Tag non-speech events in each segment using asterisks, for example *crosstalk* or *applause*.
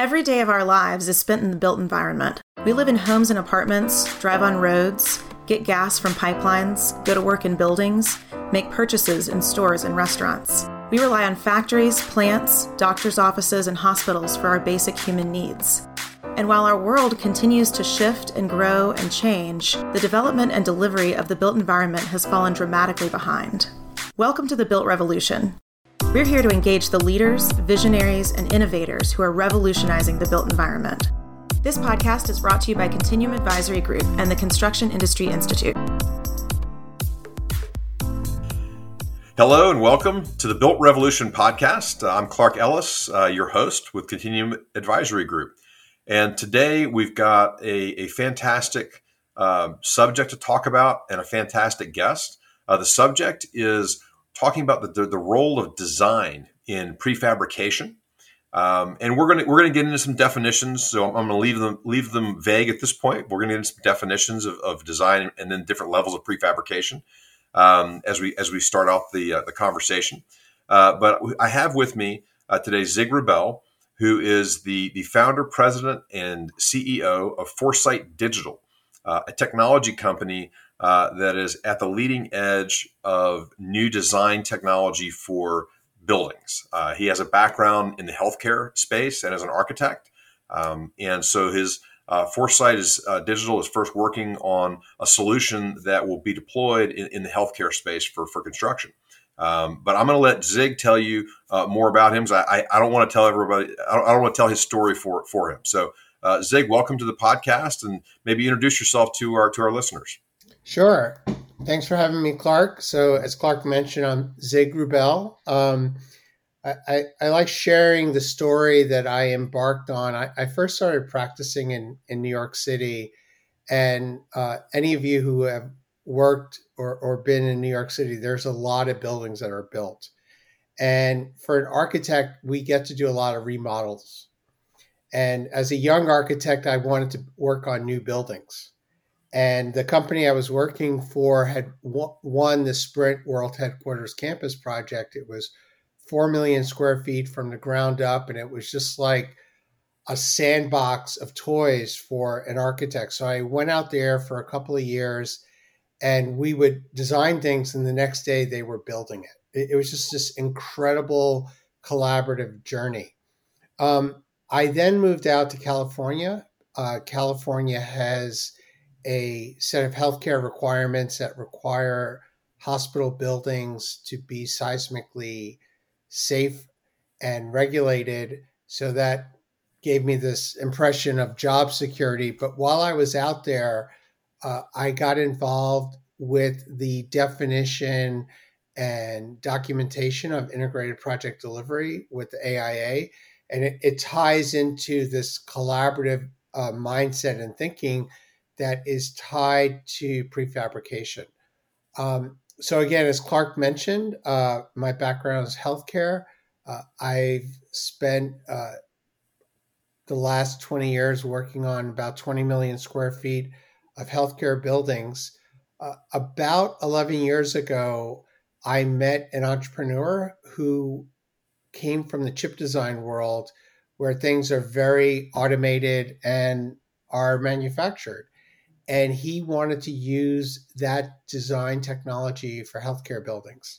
Every day of our lives is spent in the built environment. We live in homes and apartments, drive on roads, get gas from pipelines, go to work in buildings, make purchases in stores and restaurants. We rely on factories, plants, doctors' offices, and hospitals for our basic human needs. And while our world continues to shift and grow and change, the development and delivery of the built environment has fallen dramatically behind. Welcome to the Built Revolution. We're here to engage the leaders, visionaries, and innovators who are revolutionizing the built environment. This podcast is brought to you by Continuum Advisory Group and the Construction Industry Institute. Hello and welcome to the Built Revolution podcast. Uh, I'm Clark Ellis, uh, your host with Continuum Advisory Group. And today we've got a, a fantastic uh, subject to talk about and a fantastic guest. Uh, the subject is talking about the, the, the role of design in prefabrication. Um, and we're gonna we're gonna get into some definitions. So I'm, I'm, gonna leave them leave them vague at this point. We're gonna get into some definitions of, of design and then different levels of prefabrication um, as we as we start off the uh, the conversation. Uh, but I have with me uh, today Zig Rubel, who is the the founder, president, and CEO of Foresight Digital, uh, a technology company uh, that is at the leading edge of new design technology for buildings. Uh, he has a background in the healthcare space and as an architect. Um, and so his uh, Foresight is uh, Digital is first working on a solution that will be deployed in, in the healthcare space for, for construction. Um, but I'm going to let Zig tell you uh, more about him. I, I, don't want to tell everybody, I don't, don't, want to tell his story for, for him. So, uh, Zig, welcome to the podcast and maybe introduce yourself to our, to our listeners. Sure. Thanks for having me, Clark. So, as Clark mentioned, I'm Zig Rubel. Um, I, I, I, like sharing the story that I embarked on. I, I first started practicing in, in New York City. And uh, any of you who have worked or, or been in New York City, there's a lot of buildings that are built. And for an architect, we get to do a lot of remodels. And as a young architect, I wanted to work on new buildings and the company I was working for had won the Sprint World Headquarters Campus project. It was 4 million square feet from the ground up, and it was just like a sandbox of toys for an architect. So I went out there for a couple of years and we would design things, and the next day they were building it. It, was just this incredible collaborative journey. Um, I then moved out to California. Uh, California has a set of healthcare requirements that require hospital buildings to be seismically safe and regulated. So that gave me this impression of job security. But while I was out there, uh, I got involved with the definition and documentation of integrated project delivery with the AIA. And it, it ties into this collaborative uh, mindset and thinking that is tied to prefabrication. Um, so again, as Clark mentioned, uh, my background is healthcare. Uh, I've spent uh, the last 20 years working on about 20 million square feet of healthcare buildings. Uh, about 11 years ago, I met an entrepreneur who came from the chip design world where things are very automated and are manufactured and he wanted to use that design technology for healthcare buildings.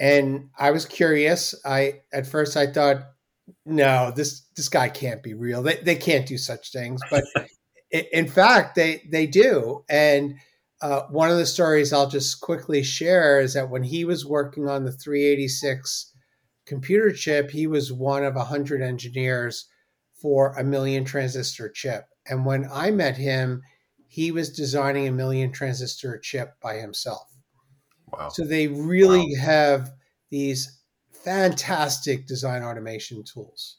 And I was curious. I at first I thought, no, this this guy can't be real. They they can't do such things. But *laughs* in fact, they they do. And uh, one of the stories I'll just quickly share is that when he was working on the 386 computer chip, he was one of 100 engineers for a million transistor chip. And when I met him, he was designing a million transistor chip by himself. Wow. So they really wow. have these fantastic design automation tools.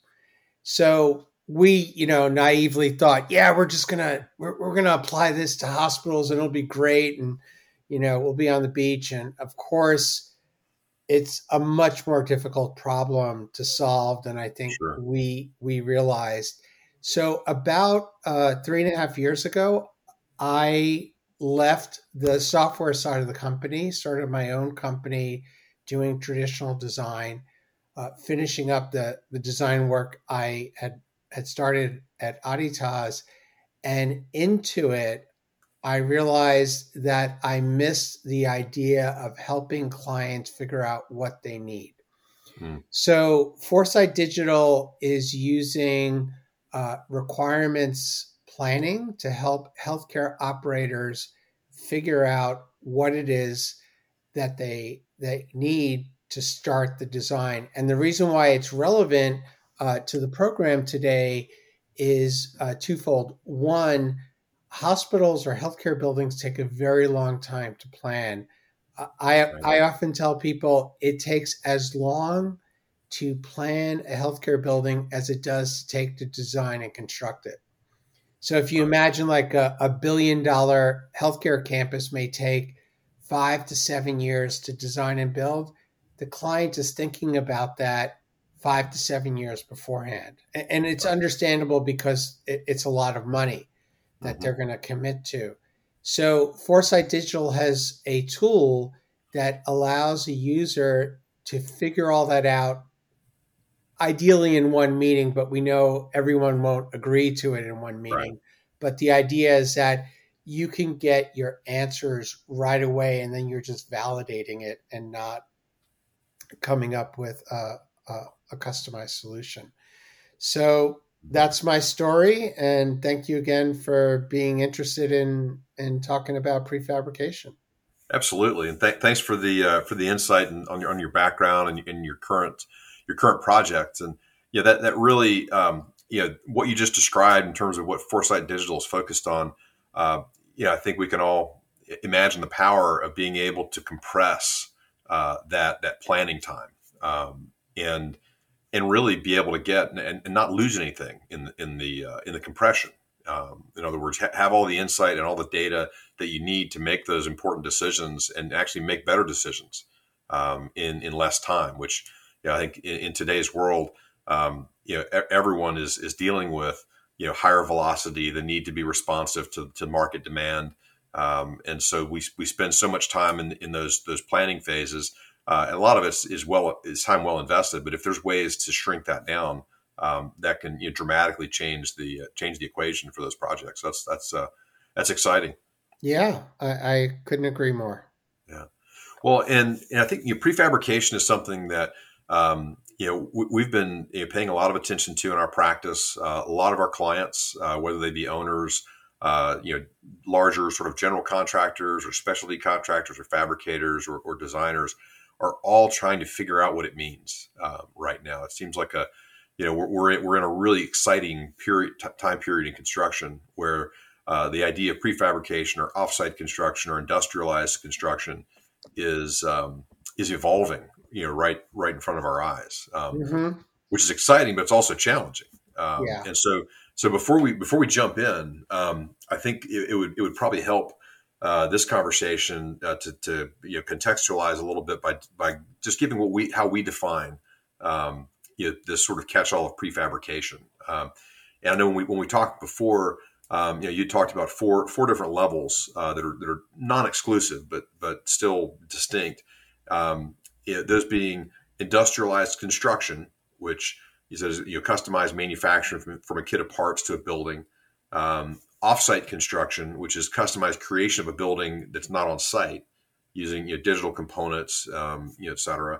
So we, you know, naively thought, yeah, we're just gonna we're, we're gonna apply this to hospitals and it'll be great, and you know, we'll be on the beach. And of course, it's a much more difficult problem to solve than I think sure. we we realized. So about uh, three and a half years ago, I left the software side of the company, started my own company doing traditional design, uh, finishing up the, the design work I had had started at Aditazz. and into it, I realized that I missed the idea of helping clients figure out what they need. Mm. So, Foresight Digital is using uh, requirements planning to help healthcare operators figure out what it is that they they need to start the design. And the reason why it's relevant uh, to the program today is uh, twofold. One, hospitals or healthcare buildings take a very long time to plan. Uh, I, I often tell people it takes as long to plan a healthcare building as it does to take to design and construct it. So if you imagine like a, a billion dollar healthcare campus may take five to seven years to design and build, the client is thinking about that five to seven years beforehand. And it's understandable because it's a lot of money that mm-hmm. they're going to commit to. So, Foresight Digital has a tool that allows a user to figure all that out, ideally in one meeting, but we know everyone won't agree to it in one meeting. Right. But the idea is that you can get your answers right away and then you're just validating it and not coming up with a, a, a customized solution. So that's my story, and thank you again for being interested in in talking about prefabrication. Absolutely, and th- thanks for the uh, for the insight and on your on your background and, and your current your current projects. and yeah, that that really um, you know what you just described in terms of what Foresight Digital is focused on. Uh, yeah, I think we can all imagine the power of being able to compress uh, that that planning time um, and and really be able to get and, and not lose anything in in the uh, in the compression. Um, in other words, ha- have all the insight and all the data that you need to make those important decisions and actually make better decisions um, in in less time. Which you know, I think in, in today's world, um, you know, everyone is is dealing with you know higher velocity, the need to be responsive to, to market demand, um, and so we we spend so much time in in those those planning phases uh, a lot of it is well is time well invested. But if there's ways to shrink that down, um, that can you know, dramatically change the uh, change the equation for those projects. That's that's uh, that's exciting. Yeah, I, I, couldn't agree more. Yeah, well, and, and I think you know, prefabrication is something that um, you know we, have been you know, paying a lot of attention to in our practice. Uh, a lot of our clients, uh, whether they be owners. Uh, you know, larger sort of general contractors or specialty contractors or fabricators or, or designers, are all trying to figure out what it means uh, right now. It seems like a, you know, we're, we're, in, we're in a really exciting period t- time period in construction where uh, the idea of prefabrication or offsite construction or industrialized construction is um, is evolving. You know, right right in front of our eyes, um, mm-hmm. which is exciting, but it's also challenging. Um, yeah. And so, so before we before we jump in, um, I think it, it would it would probably help uh, this conversation uh, to, to you know, contextualize a little bit by by just giving what we how we define um, you know, this sort of catch-all of prefabrication. Um, and I know when we when we talked before, um, you know, you talked about four four different levels uh, that are that are non-exclusive but but still distinct. Um, you know, those being industrialized construction, which is you know customized manufacturing from, from a kit of parts to a building. Um, offsite construction, which is customized creation of a building that's not on site using you know, digital components, um, you know, et cetera.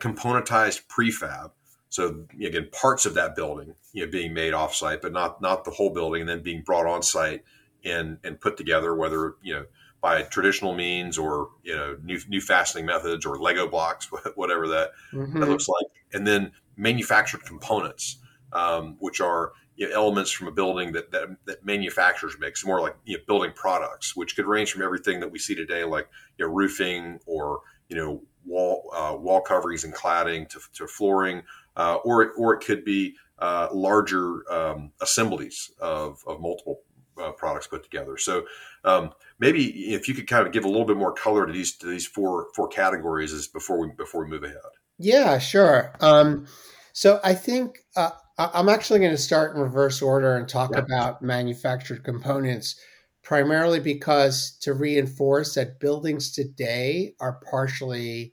Componentized prefab. So again, parts of that building, you know, being made offsite, but not not the whole building, and then being brought on site and and put together, whether you know by traditional means or you know new new fastening methods or Lego blocks, *laughs* whatever that mm-hmm. that looks like, and then manufactured components, um, which are you know, elements from a building that, that, that manufacturers make, so more like you know, building products, which could range from everything that we see today, like you know, roofing or you know wall uh, wall coverings and cladding to, to flooring, uh, or it, or it could be uh, larger um, assemblies of, of multiple uh, products put together. So um, maybe if you could kind of give a little bit more color to these to these four four categories before we before we move ahead. Yeah, sure. Um, so I think uh, I'm actually going to start in reverse order and talk yeah. about manufactured components, primarily because to reinforce that buildings today are partially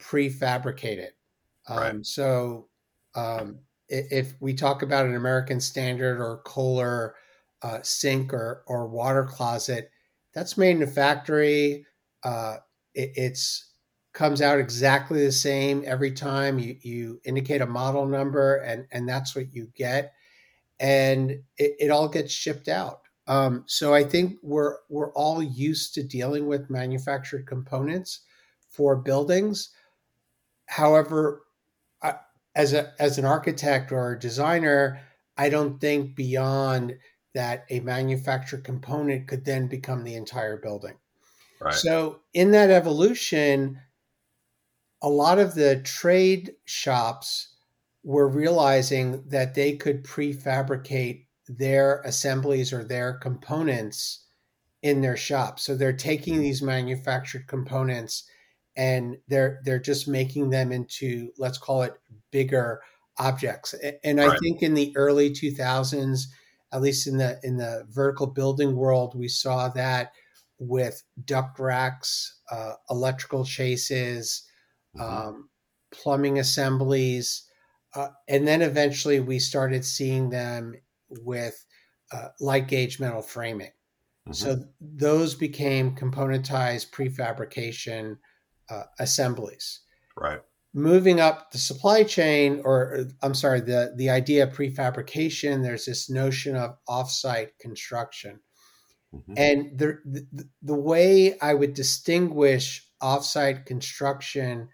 prefabricated. Um, right. So, um, if we talk about an American Standard or Kohler uh, sink or or water closet, that's made in a factory. Uh, it, it's comes out exactly the same every time. You you indicate a model number, and and that's what you get, and it, it all gets shipped out. Um, so I think we're we're all used to dealing with manufactured components for buildings. However, I, as a as an architect or a designer, I don't think beyond that a manufactured component could then become the entire building. Right. So in that evolution, a lot of the trade shops were realizing that they could prefabricate their assemblies or their components in their shop. So they're taking these manufactured components and they're they're just making them into let's call it bigger objects. And I right. think in the early 2000s, at least in the in the vertical building world, we saw that with duct racks, uh, electrical chases, mm-hmm. um, plumbing assemblies, uh, and then eventually we started seeing them with uh, light gauge metal framing. Mm-hmm. So those became componentized prefabrication uh, assemblies. Right. Moving up the supply chain, or I'm sorry, the, the idea of prefabrication, there's this notion of offsite construction. Mm-hmm. And the, the, the way I would distinguish offsite construction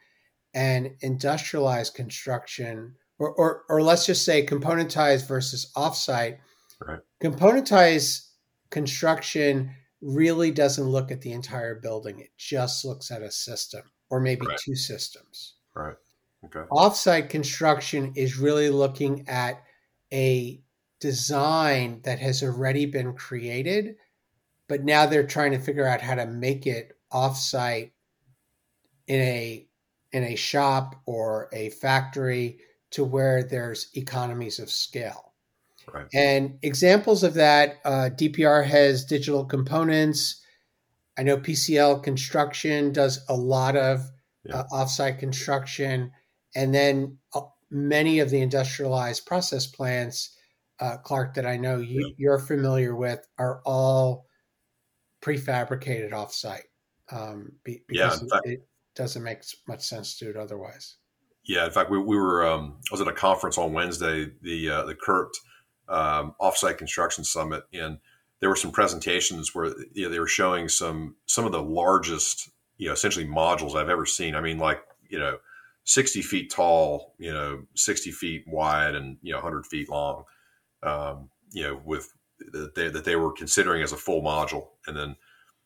and industrialized construction or, or, or let's just say componentized versus offsite. Right. Componentized construction really doesn't look at the entire building. It just looks at a system or maybe right. two systems. Right. Okay. Offsite construction is really looking at a design that has already been created, but now they're trying to figure out how to make it offsite in a in a shop or a factory to where there's economies of scale. Right. And examples of that, uh, DPR has digital components. I know PCL Construction does a lot of yeah. uh, offsite construction. And then uh, many of the industrialized process plants, uh, Clark, that I know you, yeah. are familiar with, are all prefabricated offsite. Um, be, because yeah, fact, it doesn't make much sense to do it otherwise. Yeah, in fact, we, we were um, I was at a conference on Wednesday, the uh, the CURT um, Offsite Construction Summit, and there were some presentations where you know, they were showing some some of the largest, you know, essentially modules I've ever seen. I mean, like you know, sixty feet tall, you know, sixty feet wide, and you know, hundred feet long. Um, you know, with that they, that they were considering as a full module, and then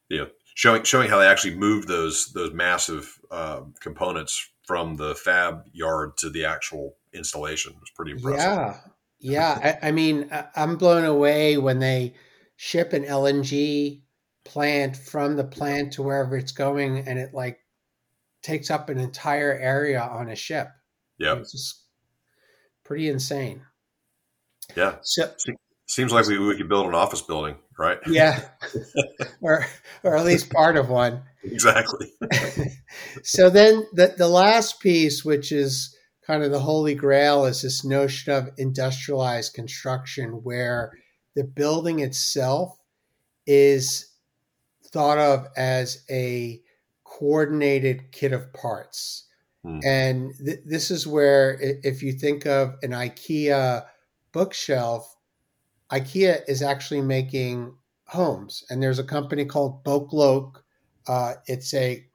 you know, showing showing how they actually moved those those massive uh, components from the fab yard to the actual installation. Was pretty impressive. Yeah. Yeah. I, I mean, I'm blown away when they ship an LNG plant from the plant to wherever it's going and it like takes up an entire area on a ship. Yeah. It's just pretty insane. Yeah. So, Seems like we, we could build an office building, right? Yeah. *laughs* or or at least part of one. Exactly. *laughs* so then the, the last piece, which is kind of the holy grail, is this notion of industrialized construction where the building itself is thought of as a coordinated kit of parts. Hmm. And th- this is where, if you think of an IKEA bookshelf, IKEA is actually making homes, and there's a company called BoKlok. Uh, it's a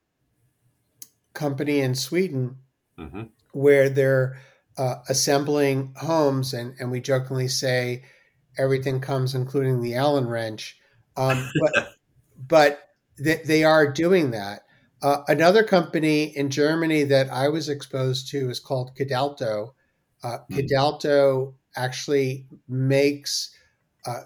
company in Sweden mm-hmm. where they're uh, assembling homes, and, and we jokingly say everything comes, including the Allen wrench. Um, but *laughs* but they, they are doing that. Uh, another company in Germany that I was exposed to is called Cadalto. Uh. Cadalto actually makes uh,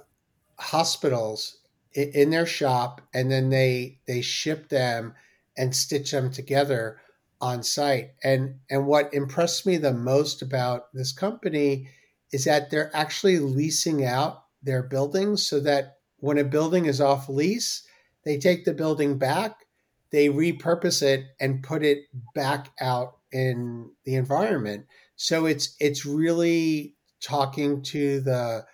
hospitals in, in their shop, and then they they ship them and stitch them together on site. And and what impressed me the most about this company is that they're actually leasing out their buildings so that when a building is off lease, they take the building back, they repurpose it and put it back out in the environment. so it's it's really talking to the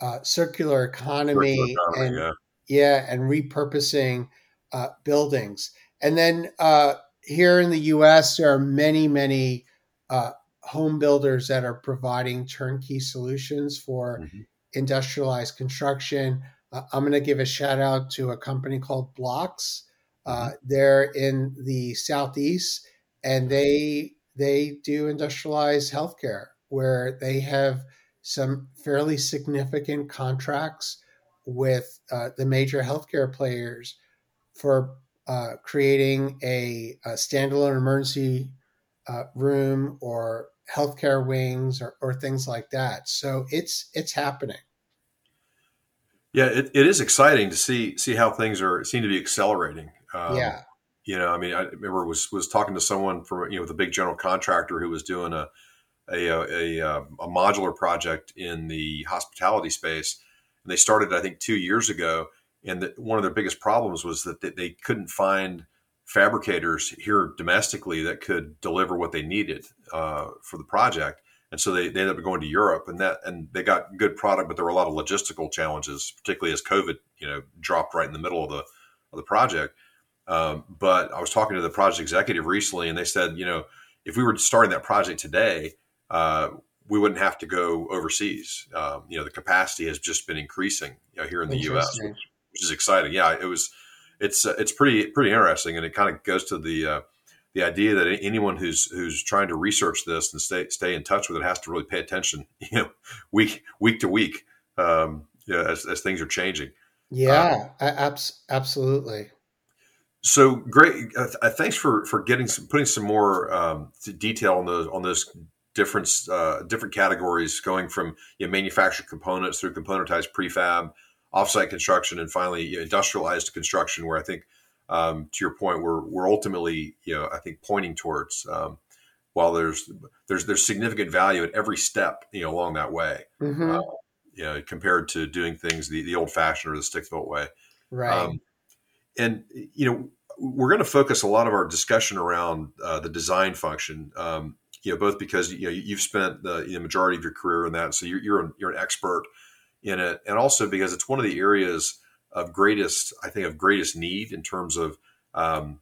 uh, circular economy, circular economy and yeah. yeah. and repurposing uh, buildings. And then uh, here in the U.S., there are many many uh, home builders that are providing turnkey solutions for mm-hmm. industrialized construction. Uh, I'm going to give a shout out to a company called Blox. Uh, mm-hmm. they're in the southeast, and they they do industrialized healthcare where they have some fairly significant contracts with uh, the major healthcare players for uh, creating a, a, standalone emergency uh, room or healthcare wings or, or things like that. So it's it's happening. Yeah, it, it is exciting to see see how things are seem to be accelerating. Um, yeah, you know, I mean, I remember was was talking to someone from you know the big general contractor who was doing a a, a, a, a modular project in the hospitality space, and they started I think two years ago. And the, one of their biggest problems was that they, they couldn't find fabricators here domestically that could deliver what they needed uh, for the project. And so they, they ended up going to Europe, and that and they got good product, but there were a lot of logistical challenges, particularly as COVID, you know, dropped right in the middle of the of the project. Um, but I was talking to the project executive recently, and they said, you know, if we were starting that project today, uh, we wouldn't have to go overseas. Um, you know, the capacity has just been increasing you know, here in the U.S., which, which, is exciting. Yeah, it was. It's uh, it's pretty pretty interesting, and it kind of goes to the uh, the idea that anyone who's who's trying to research this and stay stay in touch with it has to really pay attention. *laughs* You know, week week to week, um, yeah, as, as things are changing. Yeah, um, absolutely. So great! Uh, thanks for for getting some, putting some more um, detail on those on those different uh, different categories, going from you know, manufactured components through componentized prefab, offsite construction, and finally you know, industrialized construction. Where I think, um, to your point, we're we're ultimately you know I think pointing towards. Um, while there's there's there's significant value at every step you know along that way, mm-hmm. uh, you know, compared to doing things the, the old fashioned or the stick built way. Right. Um, and you know we're going to focus a lot of our discussion around uh, the design function. Um, you know, both because you know you've spent the you know, majority of your career in that, so you're you're an, you're an expert in it, and also because it's one of the areas of greatest, I think, of greatest need in terms of um,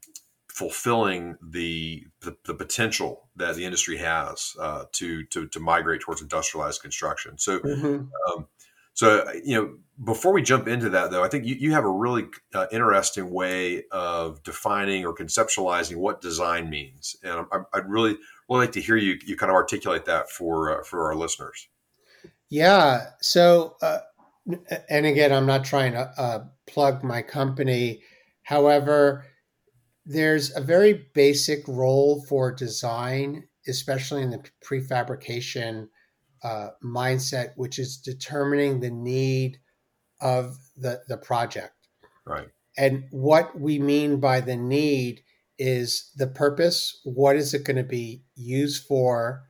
fulfilling the, the, the potential that the industry has uh, to to to migrate towards industrialized construction. So. Mm-hmm. Um, so, you know, before we jump into that, though, I think you, you have a really uh, interesting way of defining or conceptualizing what design means, and I, would really, really like to hear you you kind of articulate that for uh, for our listeners. Yeah. So, uh, and again, I'm not trying to uh, plug my company. However, there's a very basic role for design, especially in the prefabrication uh, mindset, which is determining the need of the, the project. Right. And what we mean by the need is the purpose. What is it going to be used for?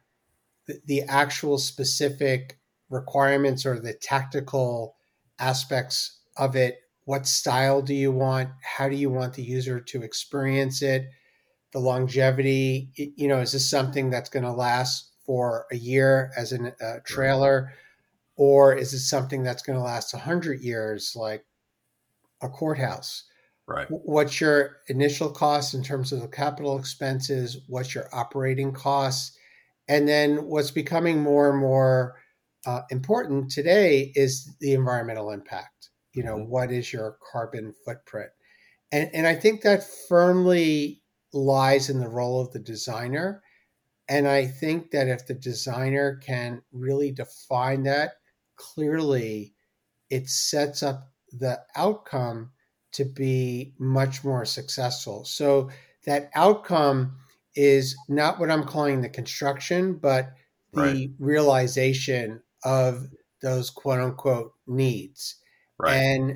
The, the actual specific requirements or the tactical aspects of it. What style do you want? How do you want the user to experience it? The longevity, you know, is this something that's going to last for a year as a uh, trailer, or is it something that's going to last 100 years like a courthouse? Right. What's your initial cost in terms of the capital expenses? What's your operating costs? And then what's becoming more and more uh, important today is the environmental impact. You know, mm-hmm. what is your carbon footprint? And, and I think that firmly lies in the role of the designer and I think that if the designer can really define that clearly, it sets up the outcome to be much more successful. So that outcome is not what I'm calling the construction, but the right. realization of those quote unquote needs. Right. And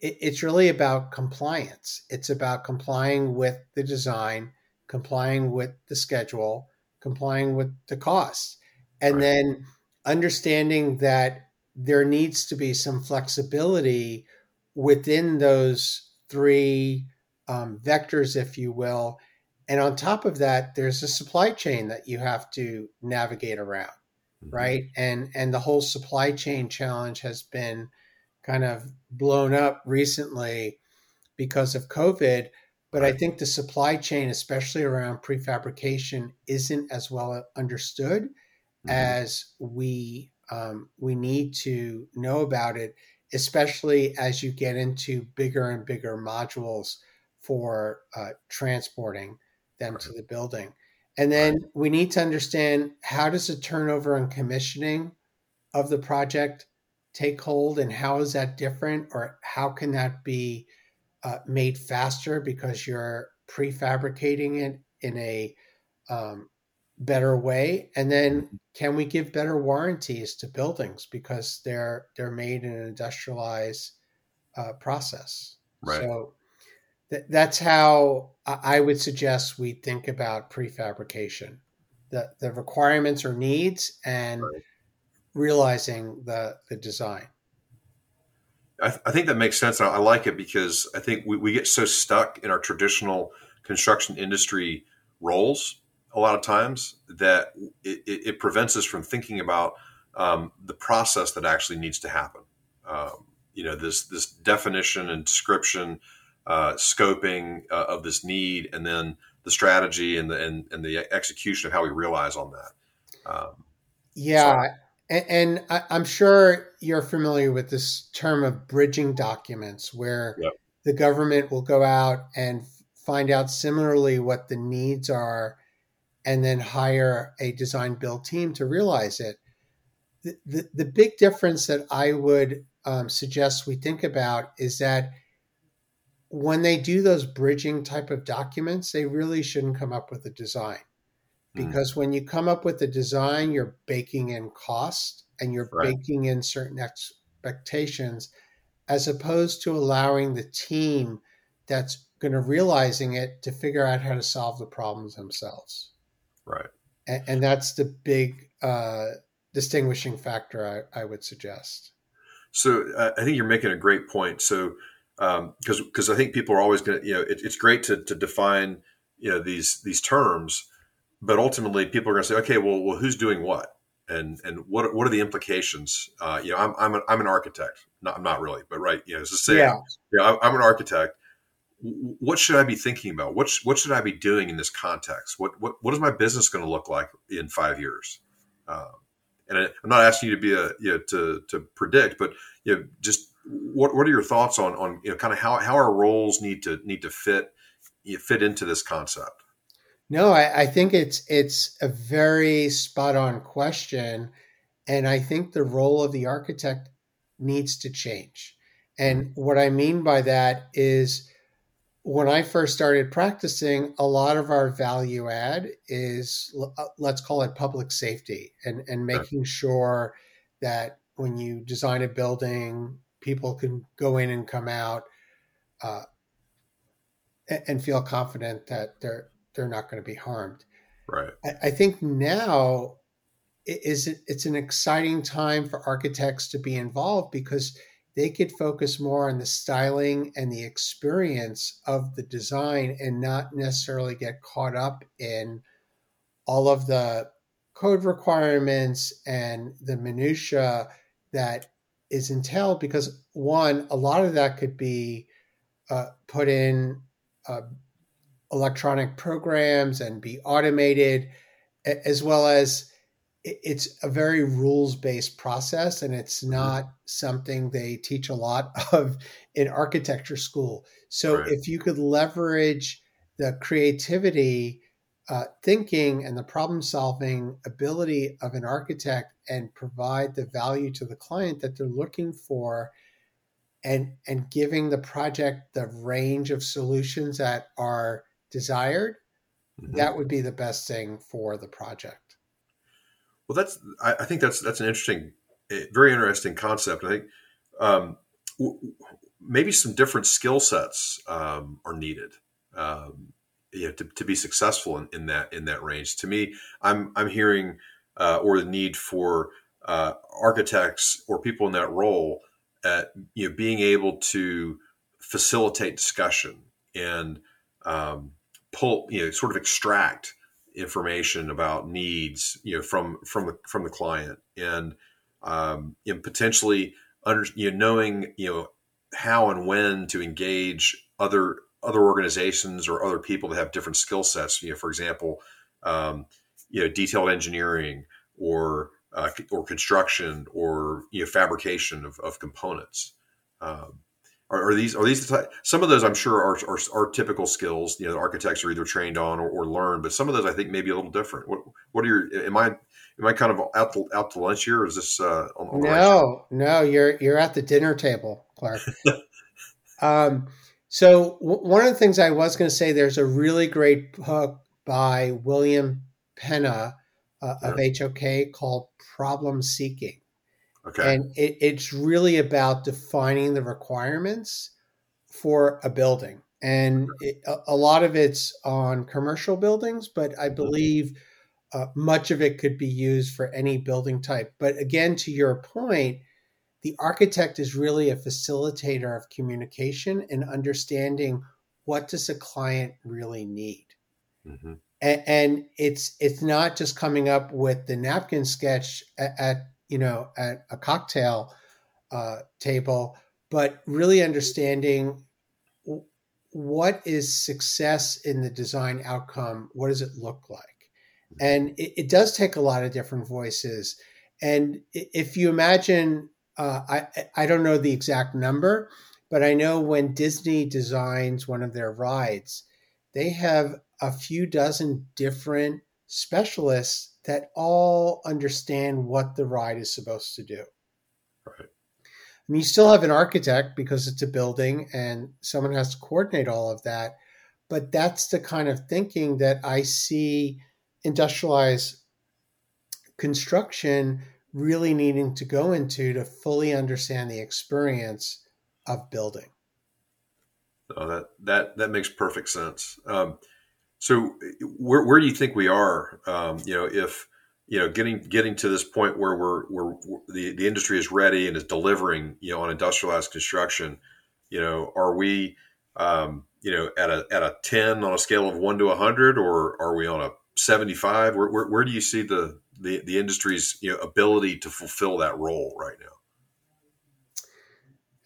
it, it's really about compliance. It's about complying with the design, complying with the schedule, complying with the costs. And right. then understanding that there needs to be some flexibility within those three um, vectors, if you will. and on top of that, there's a supply chain that you have to navigate around, mm-hmm. right? And and the whole supply chain challenge has been kind of blown up recently because of COVID. But I think the supply chain, especially around prefabrication, isn't as well understood mm-hmm. as we um, we need to know about it, especially as you get into bigger and bigger modules for uh, transporting them right. to the building. And then we need to understand how does the turnover and commissioning of the project take hold and how is that different or how can that be uh, made faster because you're prefabricating it in a um, better way? And then mm-hmm. can we give better warranties to buildings because they're they're made in an industrialized uh, process? Right. So th- that's how I would suggest we think about prefabrication. The the requirements or needs and right. realizing the the design. I, th- I, think that makes sense. I, I like it because I think we, we get so stuck in our traditional construction industry roles a lot of times that it, it, it prevents us from thinking about um, the process that actually needs to happen. Um, you know, this this definition and description uh, scoping uh, of this need, and then the strategy and the and, and the execution of how we realize on that. Um, yeah, so. and, and I, am sure you're familiar with this term of bridging documents, where yep. the government will go out and find out similarly what the needs are, and then hire a design build team to realize it. The, the, the big difference that I would um, suggest we think about is that when they do those bridging type of documents, they really shouldn't come up with a design. Hmm. Because mm. when you come up with a design, you're baking in cost and you're right. baking in certain expectations, as opposed to allowing the team that's going to realizing it to figure out how to solve the problems themselves. Right. And, and that's the big uh, distinguishing factor I, I would suggest. So uh, I think you're making a great point. So because um, because I think people are always going to you know it, it's great to, to define you know these these terms, but ultimately people are going to say okay well well who's doing what and and what what are the implications? Uh, you know I'm I'm, I'm an architect not I'm not really but right you know just say yeah, yeah I'm an architect. What should I be thinking about? What sh- what should I be doing in this context? What what what is my business going to look like in five years? Um, and I, am not asking you to be a you know to to predict, but you know just what what are your thoughts on on you know kind of how how our roles need to need to fit fit into this concept? No, I, I think it's it's a very spot on question, and I think the role of the architect needs to change. And what I mean by that is when I first started practicing, a lot of our value add is uh, let's call it public safety and, and making sure that when you design a building, people can go in and come out uh, and feel confident that they're they're not going to be harmed. Right. I, I think now is it, it's an exciting time for architects to be involved because they could focus more on the styling and the experience of the design and not necessarily get caught up in all of the code requirements and the minutia that is entailed because one, a lot of that could be uh, put in uh, electronic programs and be automated, as well as it's a very rules based process and it's mm-hmm. not something they teach a lot *laughs* of in architecture school. So right. if you could leverage the creativity uh, thinking and the problem solving ability of an architect and provide the value to the client that they're looking for and and giving the project the range of solutions that are desired mm-hmm. that would be the best thing for the project. Well that's i, I think that's that's an interesting eh, very interesting concept. I think um, w- maybe some different skill sets um, are needed. Um, you know, to, to be successful in, in that in that range. To me, I'm I'm hearing uh, or the need for uh, architects or people in that role at you know being able to facilitate discussion and um, pull, you know, sort of extract information about needs, you know, from from the from the client, and um, and potentially under, you know, knowing, you know, how and when to engage other other organizations or other people that have different skill sets. You know, for example, um, you know, detailed engineering or uh, or construction or you know fabrication of, of components. Um, are, are, these are these the type, some of those I'm sure are, are, are typical skills you know the architects are either trained on or, or learn, but some of those I think may be a little different. What what are your am I am I kind of out to, out to lunch here? Or is this uh, on, on no no you're you're at the dinner table, Clark. *laughs* um, so w- one of the things I was going to say, there's a really great book by William Peña uh, of HOK called Problem Seeking. Okay. And it, it's really about defining the requirements for a building. And it, a, a, lot of it's on commercial buildings, but I mm-hmm. believe uh, much of it could be used for any building type. But again, to your point, the architect is really a facilitator of communication and understanding what does a client really need. Mm-hmm. And, and, it's it's not just coming up with the napkin sketch at, at you know at a cocktail uh, table, but really understanding what is success in the design outcome. What does it look like? Mm-hmm. And it, it does take a lot of different voices. And if you imagine uh, I I don't know the exact number, but I know when Disney designs one of their rides, they have a few dozen different specialists that all understand what the ride is supposed to do. Right. I mean, you still have an architect because it's a building and someone has to coordinate all of that. But that's the kind of thinking that I see industrialized construction really needing to go into to fully understand the experience of building. Oh, that that that makes perfect sense. Um, so, where where do you think we are? Um, you know, if you know, getting getting to this point where we're we're the the industry is ready and is delivering, you know, on industrialized construction. You know, are we, um, you know, at a at a ten on a scale of one to hundred, or are we on a seventy five? Where, where where do you see the the, the industry's you know ability to fulfill that role right now?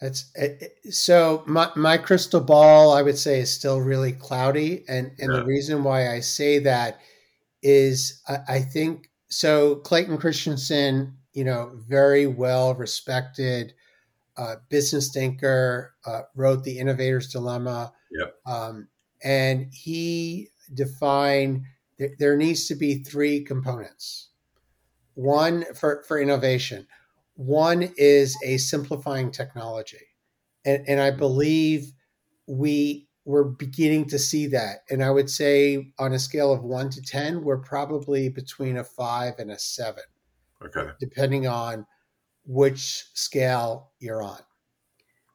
That's eh, eh, so my, my crystal ball, I would say, is still really cloudy. And, and yeah. the reason why I say that is I, I, think so. Clayton Christensen, you know, very well respected uh, business thinker, uh, wrote The Innovator's Dilemma. Yep. Um, and he defined that there needs to be three components one for, for innovation. One is a simplifying technology. And, and I believe we we're beginning to see that. And I would say on a scale of one to 10, we're probably between a five and a seven. Okay. Depending on which scale you're on.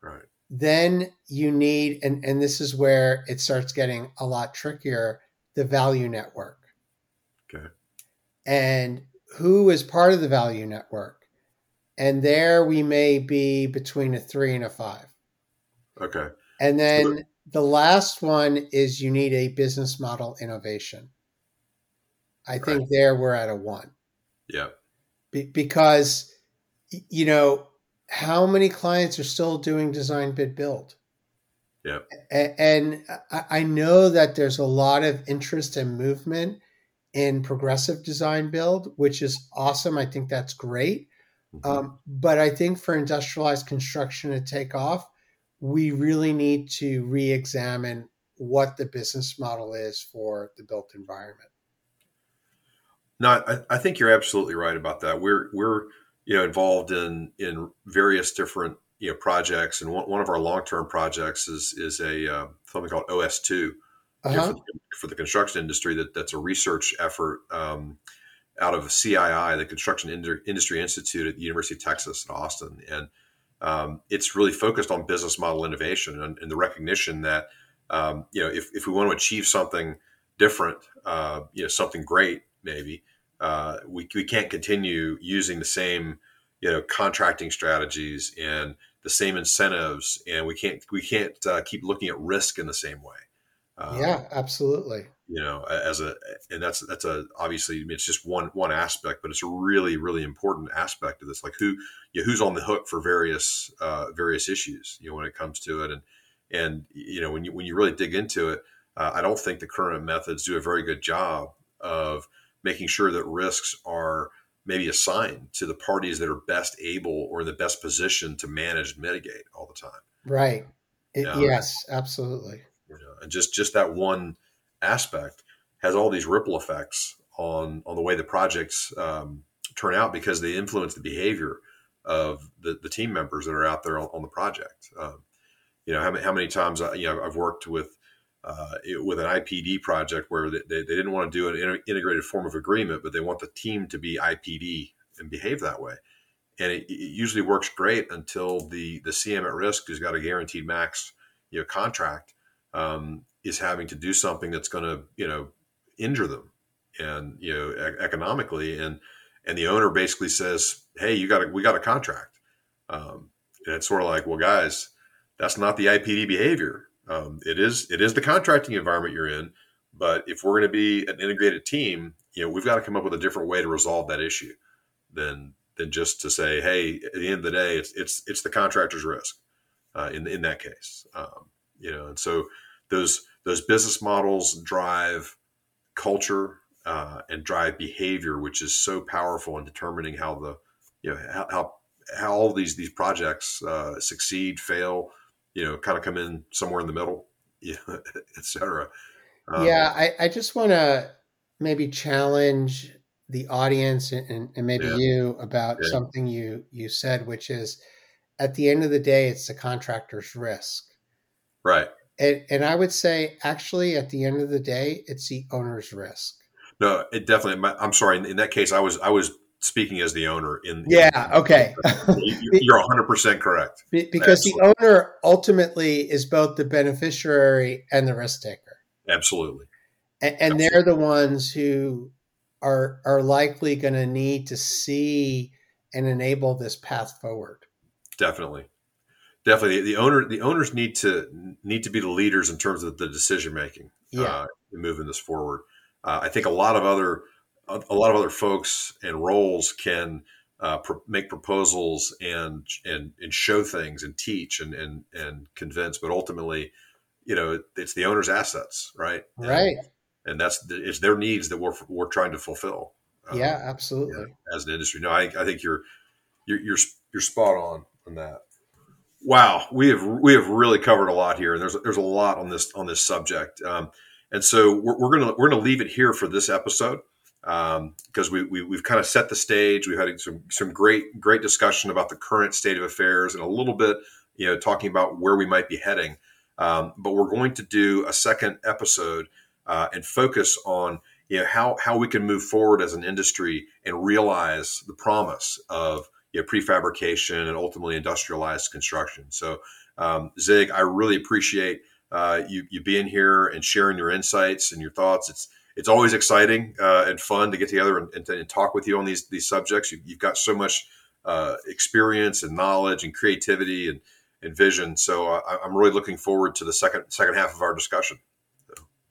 Right. Then you need, and, and this is where it starts getting a lot trickier, the value network. Okay. And who is part of the value network. And there we may be between a three and a five. Okay. And then the last one is you need a business model innovation. I right. think there we're at a one. Yeah. Be- because, you know, how many clients are still doing design bid build? Yeah. A- and I know that there's a lot of interest and movement in progressive design build, which is awesome. I think that's great. Mm-hmm. Um, but I think for industrialized construction to take off, we really need to re examine what the business model is for the built environment. No, I, I, think you're absolutely right about that. We're we're you know involved in in various different you know projects, and one, one of our long term projects is is a uh, something called OS two, uh-huh. for, the construction industry. That that's a research effort um, out of CII, the Construction Industry Institute at the University of Texas at Austin, and um, it's really focused on business model innovation and, and the recognition that um, you know if, if we want to achieve something different, uh, you know something great, maybe uh, we we can't continue using the same you know contracting strategies and the same incentives, and we can't we can't uh, keep looking at risk in the same way Um, yeah, absolutely. You know, as a and that's that's a obviously it's just one one aspect, but it's a really really important aspect of this. Like who you know, who's on the hook for various uh, various issues. You know, when it comes to it, and and you know when you when you really dig into it, uh, I don't think the current methods do a very good job of making sure that risks are maybe assigned to the parties that are best able or in the best position to manage and mitigate all the time. Right. It, yes, absolutely. You know, and just just that one aspect has all these ripple effects on on the way the projects um, turn out because they influence the behavior of the, the team members that are out there on, on the project. Um, you know, how, how many times I, you know I've worked with uh, with an IPD project where they, they, didn't want to do an integrated form of agreement, but they want the team to be IPD and behave that way. And it, it, usually works great until the the CM at risk, who's got a guaranteed max you know contract, um, is having to do something that's going to you know injure them and you know e- economically, and and the owner basically says, "Hey, you got we got a contract," um, and it's sort of like, well, guys, that's not the IPD behavior. Um, it is it is the contracting environment you're in, but if we're going to be an integrated team, you know, we've got to come up with a different way to resolve that issue than than just to say, hey, at the end of the day, it's it's it's the contractor's risk uh, in in that case. Um, you know, and so those those business models drive culture uh, and drive behavior, which is so powerful in determining how the you know how how, how all these these projects uh, succeed, fail, you know, kind of come in somewhere in the middle, *laughs* yeah, et cetera. Um, yeah, I, I just want to maybe challenge the audience and, and maybe yeah. you about yeah. something you you said, which is at the end of the day, it's the contractor's risk. Right. And, and I would say, actually, at the end of the day, it's the owner's risk. No, it definitely. I'm sorry. In that case, I was I was speaking as the owner in yeah in, okay *laughs* you're 100% correct because Absolutely. the owner ultimately is both the beneficiary and the risk taker Absolutely. And, and Absolutely. they're the ones who are are likely going to need to see and enable this path forward definitely definitely the owner the owners need to need to be the leaders in terms of the decision making yeah. uh, moving this forward uh, i think a lot of other a lot of other folks and roles can uh, pro- make proposals and, and and show things and teach and and and convince, but ultimately, you know, it's the owner's assets, right? And, right. And that's it's their needs that we're we're trying to fulfill. Um, yeah, absolutely. You know, as an industry, no, I, I think you're you're you're you're spot on on that. Wow, we have we have really covered a lot here, and there's there's a lot on this on this subject. Um, and so we're, we're gonna we're gonna leave it here for this episode because um, we, we have kind of set the stage. We've had some some great great discussion about the current state of affairs and a little bit you know talking about where we might be heading. Um, but we're going to do a second episode uh, and focus on you know how how we can move forward as an industry and realize the promise of you know, prefabrication and ultimately industrialized construction. So um, Zig, I really appreciate uh, you you being here and sharing your insights and your thoughts. It's it's always exciting uh, and fun to get together and, and, and, talk with you on these these subjects. You, have got so much uh, experience and knowledge and creativity and, and vision. So uh, I, am really looking forward to the second second half of our discussion.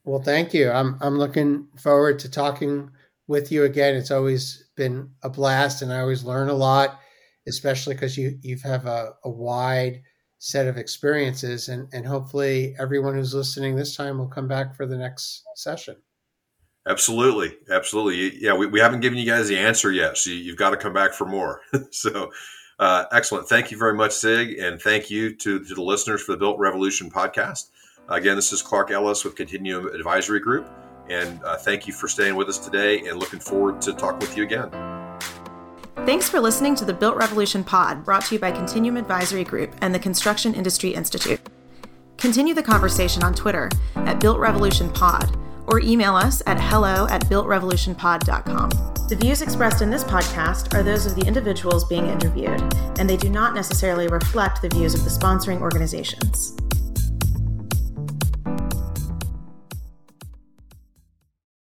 Well, thank you. I'm I'm looking forward to talking with you again. It's always been a blast, and I always learn a lot, especially because you you have a, a wide set of experiences, and and hopefully everyone who's listening this time will come back for the next session. Absolutely, absolutely. Yeah, we, we haven't given you guys the answer yet, so you've got to come back for more. *laughs* so, uh, excellent. Thank you very much, Zig and thank you to, to the listeners for the Built Revolution podcast. Again, this is Clark Ellis with Continuum Advisory Group, and uh, thank you for staying with us today. And looking forward to talk with you again. Thanks for listening to the Built Revolution Pod, brought to you by Continuum Advisory Group and the Construction Industry Institute. Continue the conversation on Twitter at Built Revolution Pod or email us at hello at builtrevolutionpod.com. The views expressed in this podcast are those of the individuals being interviewed, and they do not necessarily reflect the views of the sponsoring organizations.